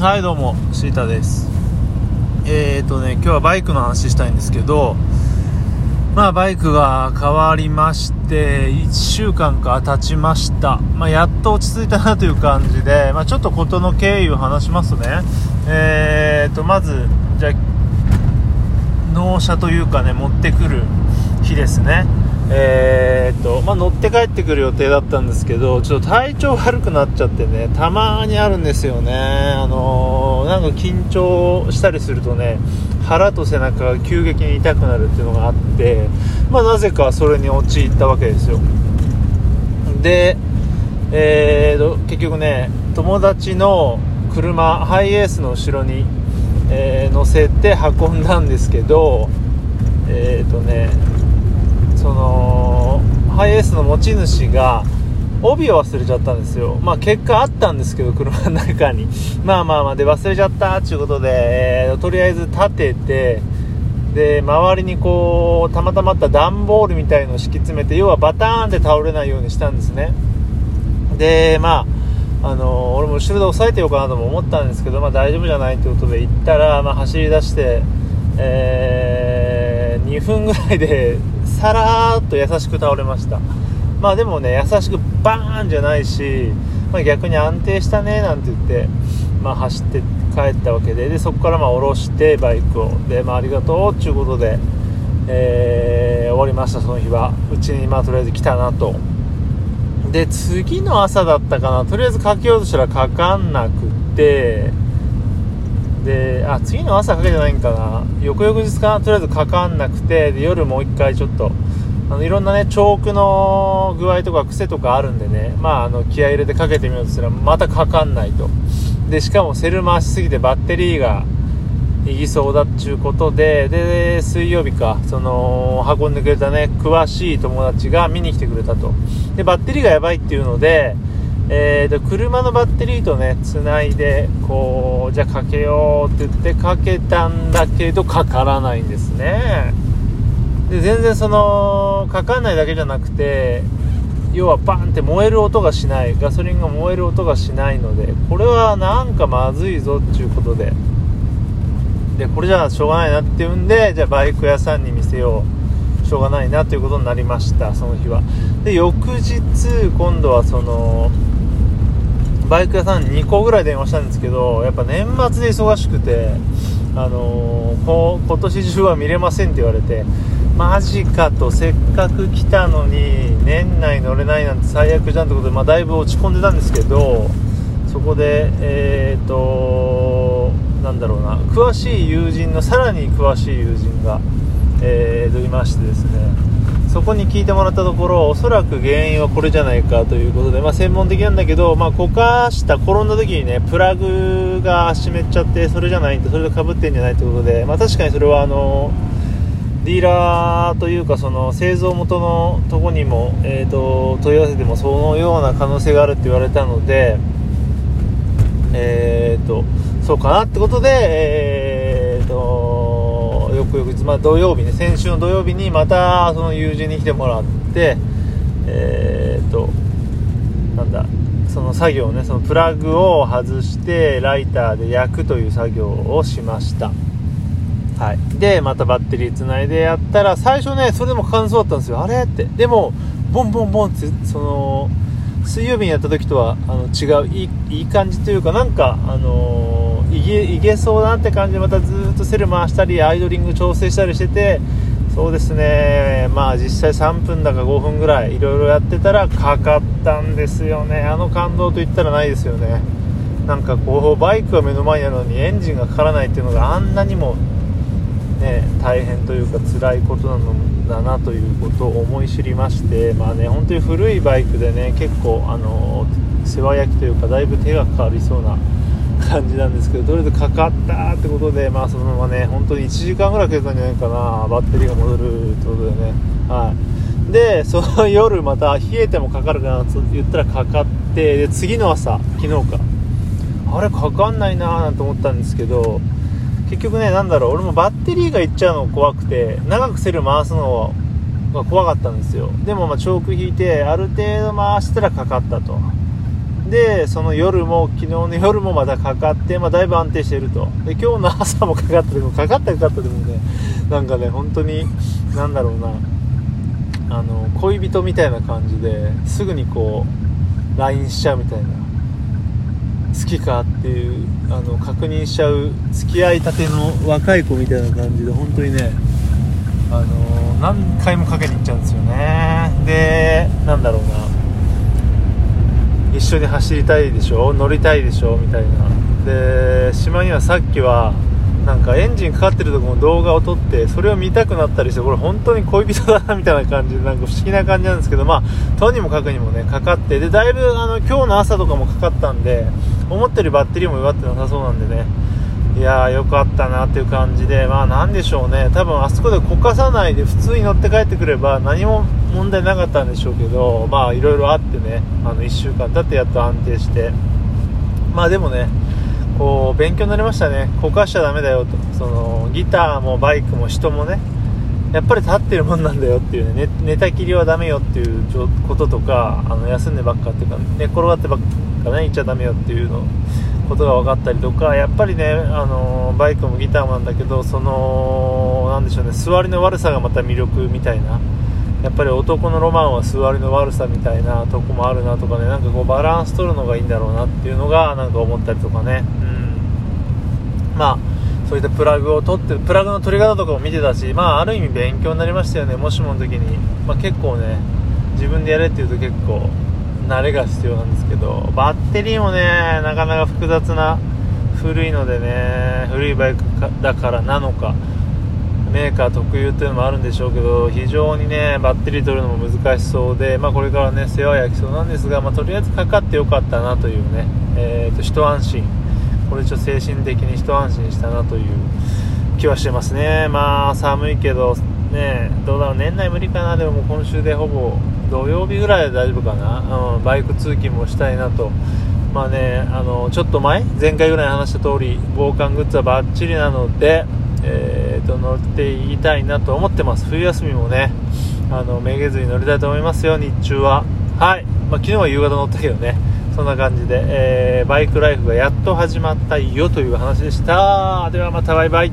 はいどうもシータです。えーとね今日はバイクの話したいんですけどまあバイクが変わりまして1週間か経ちました。まあ、やっと落ち着いたなという感じで、まあ、ちょっと事の経緯を話しますね。えーとまずじゃ納車というかね持ってくる日ですね。えー、っと、まあ、乗って帰ってくる予定だったんですけど、ちょっと体調悪くなっちゃってね、たまにあるんですよね。あのー、なんか緊張したりするとね、腹と背中が急激に痛くなるっていうのがあって、まあ、なぜかそれに陥ったわけですよ。で、えー、と、結局ね、友達の車、ハイエースの後ろに、えー、乗せて運んだんですけど、えっ、とね、そのハイエースの持ち主が帯を忘れちゃったんですよ。まあ結果あったんですけど、車の中に。まあまあまあ、で忘れちゃったっていうことで、えー、とりあえず立てて、で、周りにこう、たまたまあった段ボールみたいのを敷き詰めて、要はバターンって倒れないようにしたんですね。で、まあ、あのー、俺も後ろで押さえてようかなとも思ったんですけど、まあ大丈夫じゃないってことで行ったら、まあ走り出して、えー、2分ぐらいでさらーっと優しく倒れました。まあでもね優しくバーンじゃないし、まあ、逆に安定したねなんて言って、まあ、走って帰ったわけで。でそこからまあ下ろしてバイクを。で、まあ、ありがとうっていうことで、えー、終わりましたその日は。うちにまあとりあえず来たなと。で次の朝だったかな。とりあえずかけようとしたらかかんなくってであ次の朝かけてないんかな。翌々日かな。とりあえずかかんなくてで夜もう一回ちょっとあのいろんなねチョークの具合とか癖とかあるんでね。まああの気合入れてかけてみようとしたらまたかかんないと。でしかもセル回しすぎてバッテリーがいぎそうだっちゅうことでで水曜日か。その運んでくれたね詳しい友達が見に来てくれたと。でバッテリーがやばいっていうのでえーと、車のバッテリーとねつないでこうじゃあかけようって言ってかけたんだけどかからないんですね。で全然そのかかんないだけじゃなくて要はバンって燃える音がしないガソリンが燃える音がしないのでこれはなんかまずいぞっていうことで。でこれじゃしょうがないなっていうんでじゃあバイク屋さんに見せようしょうがないなということになりましたその日は。で翌日今度はそのバイク屋さん2個ぐらい電話したんですけどやっぱ年末で忙しくて、あのー、今年中は見れませんって言われてマジかとせっかく来たのに年内乗れないなんて最悪じゃんってことで、まあ、だいぶ落ち込んでたんですけどそこでえっ、ー、となんだろうな詳しい友人のさらに詳しい友人が、えー、いましてですね。そこに聞いてもらったところおそらく原因はこれじゃないかということで、まあ、専門的なんだけど、まあ、こかした転んだ時にねプラグが湿っちゃってそれじゃないんでそれとかぶってんじゃないということで、まあ、確かにそれはあのディーラーというかその製造元のとこにも、えーと、問い合わせてもそのような可能性があるって言われたのでえーとそうかなってことでえー翌々日、まあ、土曜日ね先週の土曜日にまたその友人に来てもらってえー、っとなんだその作業ねそのプラグを外してライターで焼くという作業をしました。はい、でまたバッテリーつないでやったら最初ねそれでも感想だったんですよ。あれ？って。でもボンボンボンってその水曜日にやった時とはあの違ういい感じというかなんかあのーいけそうだなって感じでまたずっとセル回したりアイドリング調整したりしててそうですね。まあ実際3分だか5分ぐらいいろいろやってたらかかったんですよね。あの感動といったらないですよね。なんかこうバイクが目の前にあるのにエンジンがかからないっていうのがあんなにもね大変というか辛いことなのだなということを思い知りましてまあね本当に古いバイクでね結構あの世話焼きというかだいぶ手がかかりそうな感じなんですけどとりあえずかかったってことで、まあ、そのままね本当に1時間ぐらいかけたんじゃないかな。バッテリーが戻るってことでね、はい、でその夜また冷えてもかかるかなと言ったらかかってで次の朝昨日か。あれかかんないなーなんて思ったんですけど結局ねなんだろう俺もバッテリーがいっちゃうの怖くて長くセル回すのが怖かったんですよ。でもまあチョーク引いてある程度回したらかかったと。でその夜も昨日の夜もまたかかって、まあ、だいぶ安定していると。で今日の朝もかかってでもかかったかかったでもね。なんかね本当になんだろうな。あの恋人みたいな感じですぐにこう LINE しちゃうみたいな。好きかっていうあの確認しちゃう付き合いたての若い子みたいな感じで本当にねあの何回もかけに行っちゃうんですよね。でなんだろうな。緒に走りたいでしょ？乗りたいでしょ？みたいな。で島にはさっきはなんかエンジンかかってるとこの動画を撮ってそれを見たくなったりしてこれ本当に恋人だなみたいな感じでなんか不思議な感じなんですけどまあとにもかくにもねかかってでだいぶあの今日の朝とかもかかったんで思ったよりバッテリーも弱ってなさそうなんでね。いやーよかったなっていう感じでまあなんでしょうね。多分あそこでこかさないで普通に乗って帰ってくれば何も問題なかったんでしょうけどまあいろいろあってねあの1週間経ってやっと安定して。まあでもねこう勉強になりましたね。こかしちゃだめだよと。そのギターもバイクも人もねやっぱり立ってるもんなんだよっていうね。寝たきりはダメよっていうこととかあの休んでばっかっていうか寝転がってばっかね行っちゃダメよっていうのことが分かったりとかやっぱりねあのバイクもギターもなんだけどそのなんでしょうね座りの悪さがまた魅力みたいなやっぱり男のロマンは座りの悪さみたいなとこもあるなとかねなんかこうバランス取るのがいいんだろうなっていうのがなんか思ったりとかね。うん。まあそういったプラグを取ってプラグの取り方とかも見てたしまあある意味勉強になりましたよねもしもの時に、まあ、結構ね自分でやれっていうと結構慣れが必要なんですけどバッテリーもねなかなか複雑な古いのでね古いバイクだからなのかメーカー特有というのもあるんでしょうけど非常にねバッテリー取るのも難しそうで、まあ、これからね世話焼きそうなんですが、まあ、とりあえずかかってよかったなというね、えーと、一安心。これちょっと精神的に一安心したなという気はしてますね。まあ寒いけどねどうだろう年内無理かな。でも今週でほぼ土曜日ぐらいで大丈夫かな、うん、バイク通勤もしたいなと。まあねあのちょっと前前回ぐらい話した通り防寒グッズはバッチリなのでえーと、乗っていたいなと思ってます。冬休みもねあのめげずに乗りたいと思いますよ日中は。はい、まあ、昨日は夕方乗ったけどね。そんな感じで、えー、バイクライフがやっと始まったよという話でした。ではまたバイバイ。